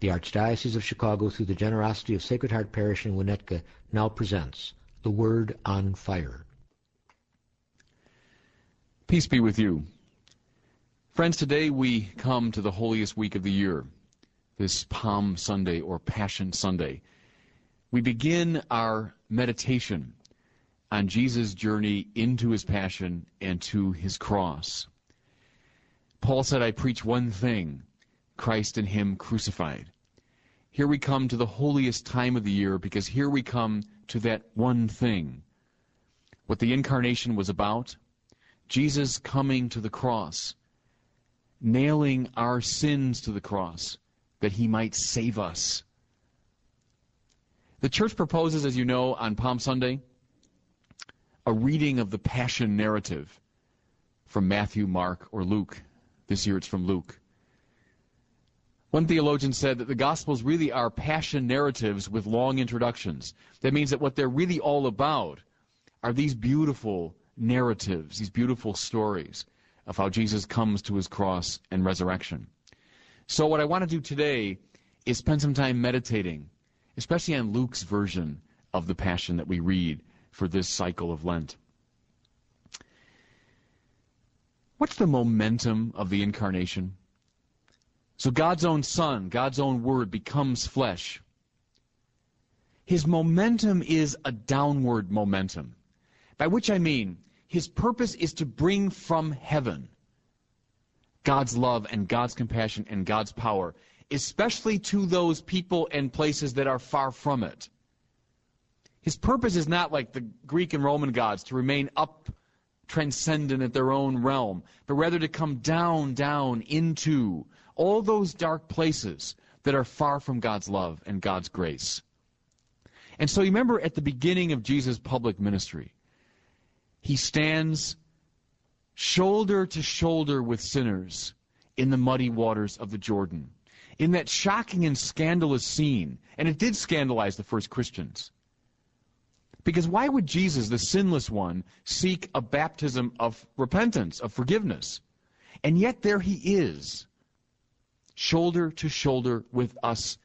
The Archdiocese of Chicago, through the generosity of Sacred Heart Parish in Winnetka, now presents The Word on Fire. Peace be with you. Friends, today we come to the holiest week of the year, this Palm Sunday or Passion Sunday. We begin our meditation on Jesus' journey into his passion and to his cross. Paul said, I preach one thing Christ and Him crucified. Here we come to the holiest time of the year because here we come to that one thing. What the incarnation was about Jesus coming to the cross, nailing our sins to the cross that He might save us. The church proposes, as you know, on Palm Sunday, a reading of the Passion narrative from Matthew, Mark, or Luke. This year it's from Luke. One theologian said that the Gospels really are passion narratives with long introductions. That means that what they're really all about are these beautiful narratives, these beautiful stories of how Jesus comes to his cross and resurrection. So, what I want to do today is spend some time meditating, especially on Luke's version of the Passion that we read for this cycle of Lent. What's the momentum of the incarnation? So God's own Son, God's own Word becomes flesh. His momentum is a downward momentum, by which I mean his purpose is to bring from heaven God's love and God's compassion and God's power, especially to those people and places that are far from it. His purpose is not like the Greek and Roman gods to remain up transcendent at their own realm, but rather to come down, down into all those dark places that are far from God's love and God's grace. And so you remember at the beginning of Jesus' public ministry, he stands shoulder to shoulder with sinners in the muddy waters of the Jordan. In that shocking and scandalous scene, and it did scandalize the first Christians. Because why would Jesus, the sinless one, seek a baptism of repentance, of forgiveness? And yet there he is, shoulder to shoulder with us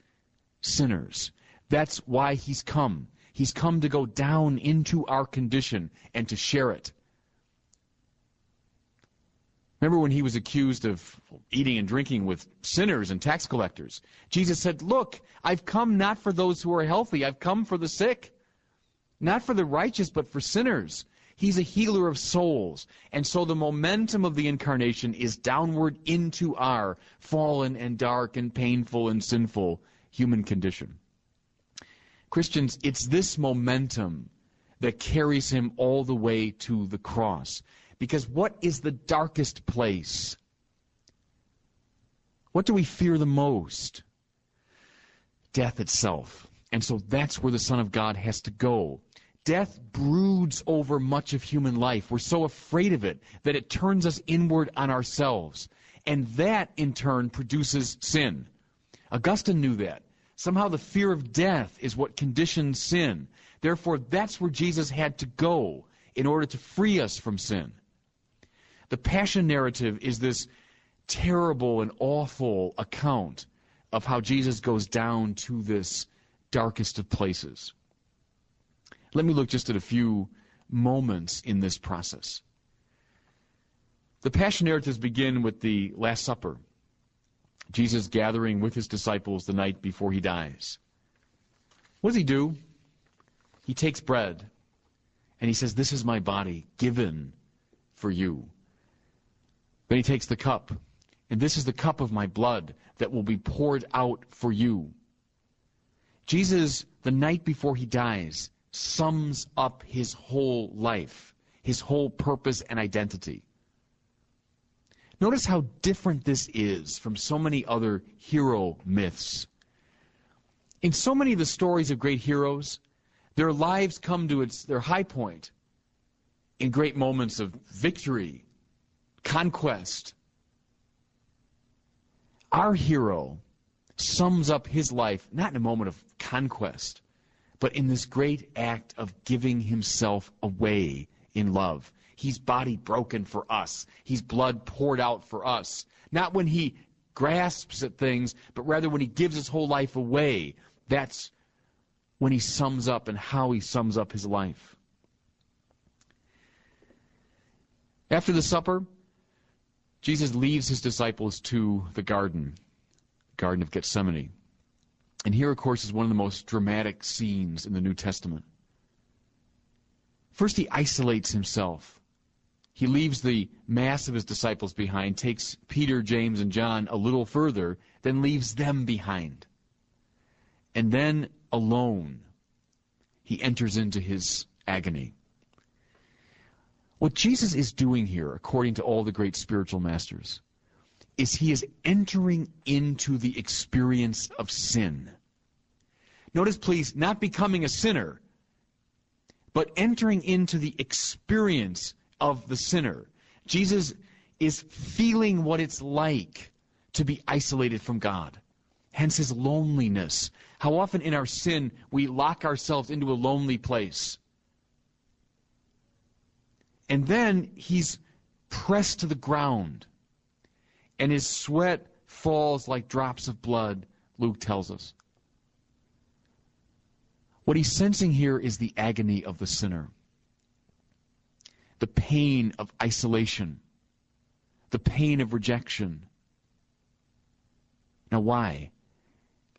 sinners. That's why he's come. He's come to go down into our condition and to share it. Remember when he was accused of eating and drinking with sinners and tax collectors? Jesus said, Look, I've come not for those who are healthy, I've come for the sick. Not for the righteous, but for sinners. He's a healer of souls. And so the momentum of the incarnation is downward into our fallen and dark and painful and sinful human condition. Christians, it's this momentum that carries him all the way to the cross. Because what is the darkest place? What do we fear the most? Death itself. And so that's where the Son of God has to go. Death broods over much of human life. We're so afraid of it that it turns us inward on ourselves. And that, in turn, produces sin. Augustine knew that. Somehow the fear of death is what conditions sin. Therefore, that's where Jesus had to go in order to free us from sin. The Passion narrative is this terrible and awful account of how Jesus goes down to this darkest of places. Let me look just at a few moments in this process. The Passion narratives begin with the Last Supper. Jesus gathering with his disciples the night before he dies. What does he do? He takes bread and he says, This is my body given for you. Then he takes the cup, and this is the cup of my blood that will be poured out for you. Jesus, the night before he dies, sums up his whole life, his whole purpose and identity. Notice how different this is from so many other hero myths. In so many of the stories of great heroes, Their lives come to its their high point in great moments of victory, conquest. Our hero sums up his life not in a moment of conquest, but in this great act of giving himself away in love. He's body broken for us. He's blood poured out for us. Not when he grasps at things, but rather when he gives his whole life away. That's when he sums up and how he sums up his life. After the supper, Jesus leaves his disciples to the garden, Garden of Gethsemane. And here, of course, is one of the most dramatic scenes in the New Testament. First, he isolates himself. He leaves the mass of his disciples behind, takes Peter, James, and John a little further, then leaves them behind. And then, alone, he enters into his agony. What Jesus is doing here, according to all the great spiritual masters, is he is entering into the experience of sin. Notice, please, not becoming a sinner, but entering into the experience of the sinner. Jesus is feeling what it's like to be isolated from God. Hence his loneliness. How often in our sin we lock ourselves into a lonely place. And then he's pressed to the ground. And his sweat falls like drops of blood, Luke tells us. What he's sensing here is the agony of the sinner, the pain of isolation, the pain of rejection. Now, why?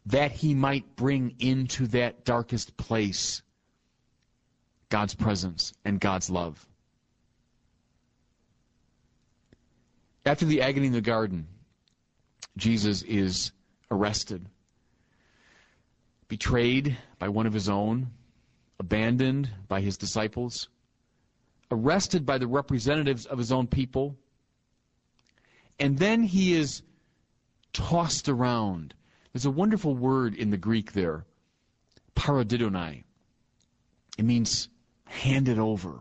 That he might bring into that darkest place God's presence and God's love. After the agony in the garden, Jesus is arrested betrayed by one of his own, abandoned by his disciples, arrested by the representatives of his own people, and then he is tossed around. There's a wonderful word in the Greek there, paradidonai. It means handed over.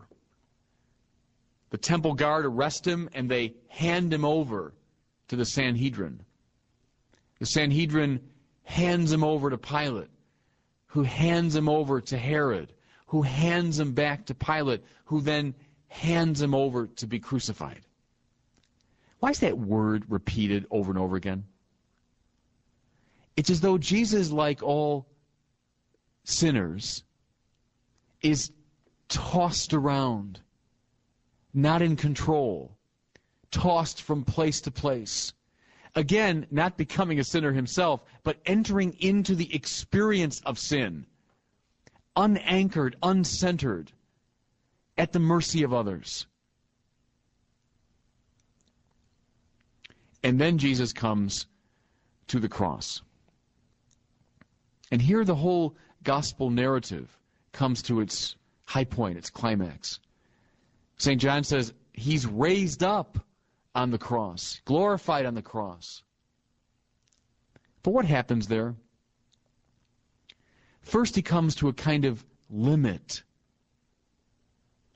The temple guard arrest him and they hand him over to the Sanhedrin. The Sanhedrin hands him over to Pilate who hands him over to Herod, who hands him back to Pilate, who then hands him over to be crucified. Why is that word repeated over and over again? It's as though Jesus, like all sinners, is tossed around, not in control, tossed from place to place. Again, not becoming a sinner himself, but entering into the experience of sin, unanchored, uncentered, at the mercy of others. And then Jesus comes to the cross. And here the whole gospel narrative comes to its high point, its climax. St. John says, He's raised up on the cross, glorified on the cross. But what happens there? First, he comes to a kind of limit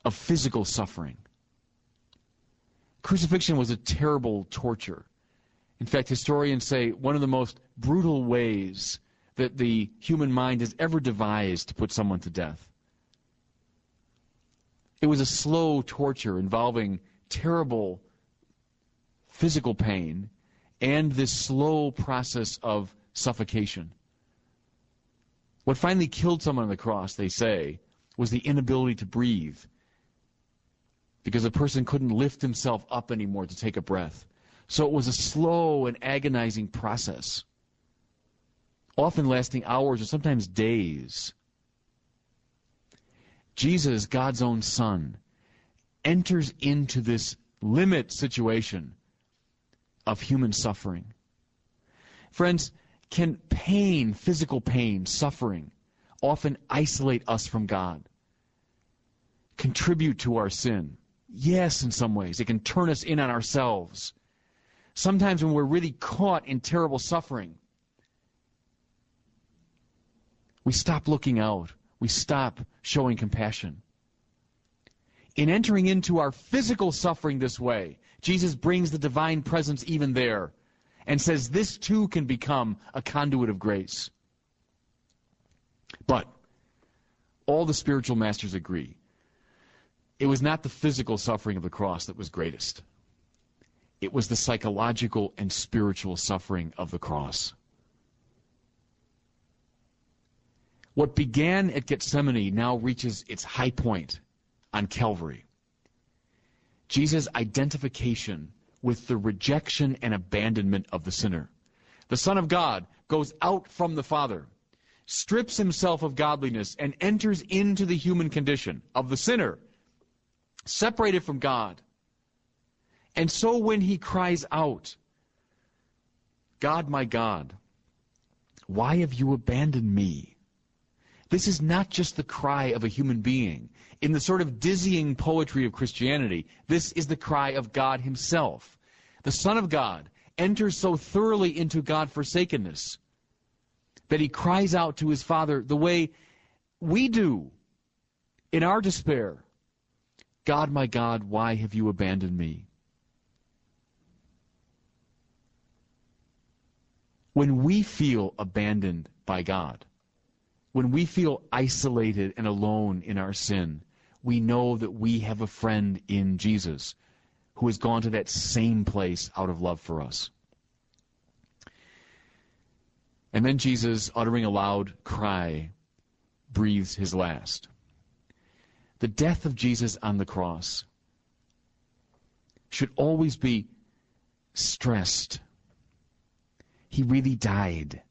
of physical suffering. Crucifixion was a terrible torture. In fact, historians say one of the most brutal ways that the human mind has ever devised to put someone to death. It was a slow torture involving terrible physical pain and this slow process of suffocation. What finally killed someone on the cross, they say, was the inability to breathe because a person couldn't lift himself up anymore to take a breath. So it was a slow and agonizing process, often lasting hours or sometimes days. Jesus, God's own Son, enters into this limit situation of human suffering. Friends, can pain, physical pain, suffering, often isolate us from God? Contribute to our sin? Yes, in some ways. It can turn us in on ourselves. Sometimes when we're really caught in terrible suffering, we stop looking out. We stop showing compassion. In entering into our physical suffering this way, Jesus brings the divine presence even there and says this too can become a conduit of grace. But all the spiritual masters agree it was not the physical suffering of the cross that was greatest. It was the psychological and spiritual suffering of the cross. What began at Gethsemane now reaches its high point on Calvary. Jesus' identification with the rejection and abandonment of the sinner. The Son of God goes out from the Father, strips himself of godliness, and enters into the human condition of the sinner separated from God. And so when he cries out, God, my God, why have you abandoned me? This is not just the cry of a human being. In the sort of dizzying poetry of Christianity, this is the cry of God himself. The Son of God enters so thoroughly into God forsakenness that he cries out to his Father the way we do in our despair God, my God, why have you abandoned me? When we feel abandoned by God, when we feel isolated and alone in our sin, we know that we have a friend in Jesus who has gone to that same place out of love for us. And then Jesus, uttering a loud cry, breathes his last the death of Jesus on the cross should always be stressed. He really died.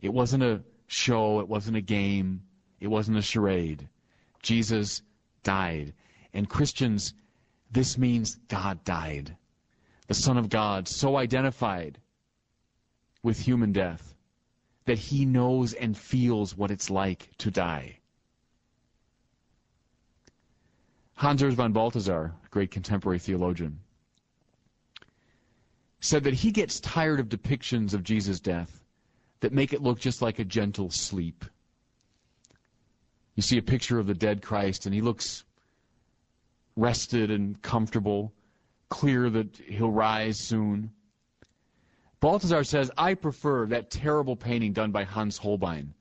It wasn't a show, it wasn't a game, it wasn't a charade. Jesus died. And Christians, this means God died. The Son of God, so identified with human death that he knows and feels what it's like to die. Hans Urs von Balthasar, a great contemporary theologian, said that he gets tired of depictions of Jesus' death that make it look just like a gentle sleep. You see a picture of the dead Christ, and he looks rested and comfortable, clear that he'll rise soon. Balthasar says, I prefer that terrible painting done by Hans Holbein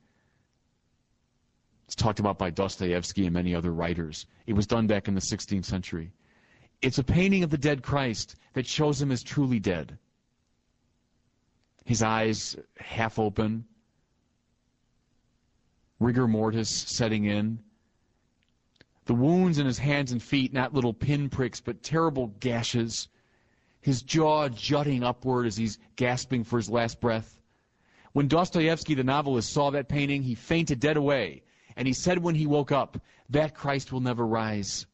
it's talked about by Dostoevsky and many other writers. It was done back in the 16th century. It's a painting of the dead Christ that shows him as truly dead. His eyes half open, rigor mortis setting in. The wounds in his hands and feet, not little pinpricks, but terrible gashes. His jaw jutting upward as he's gasping for his last breath. When Dostoevsky, the novelist, saw that painting, he fainted dead away and he said when he woke up, that Christ will never rise.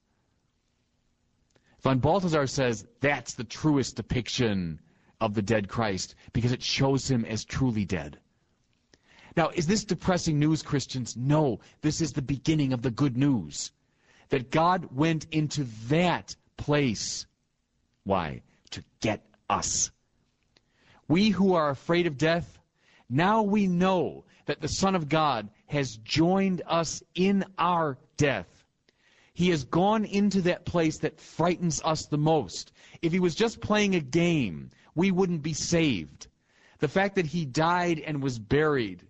Von Balthasar says that's the truest depiction of the dead Christ because it shows him as truly dead. Now, is this depressing news, Christians? No, this is the beginning of the good news. That God went into that place. Why? To get us. We who are afraid of death, now we know that the Son of God has joined us in our death. He has gone into that place that frightens us the most. If he was just playing a game, we wouldn't be saved. The fact that he died and was buried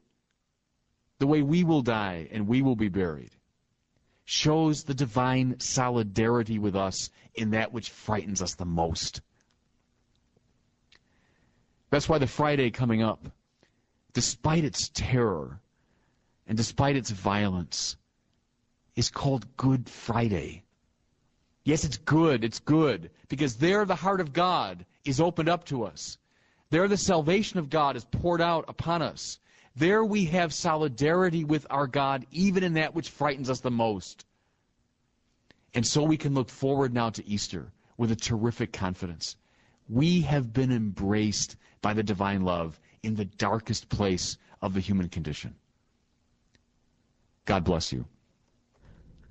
the way we will die and we will be buried shows the divine solidarity with us in that which frightens us the most. That's why the Friday coming up, despite its terror, and despite its violence, is called Good Friday. Yes, it's good. It's good. Because there the heart of God is opened up to us. There the salvation of God is poured out upon us. There we have solidarity with our God, even in that which frightens us the most. And so we can look forward now to Easter with a terrific confidence. We have been embraced by the divine love in the darkest place of the human condition. God bless you.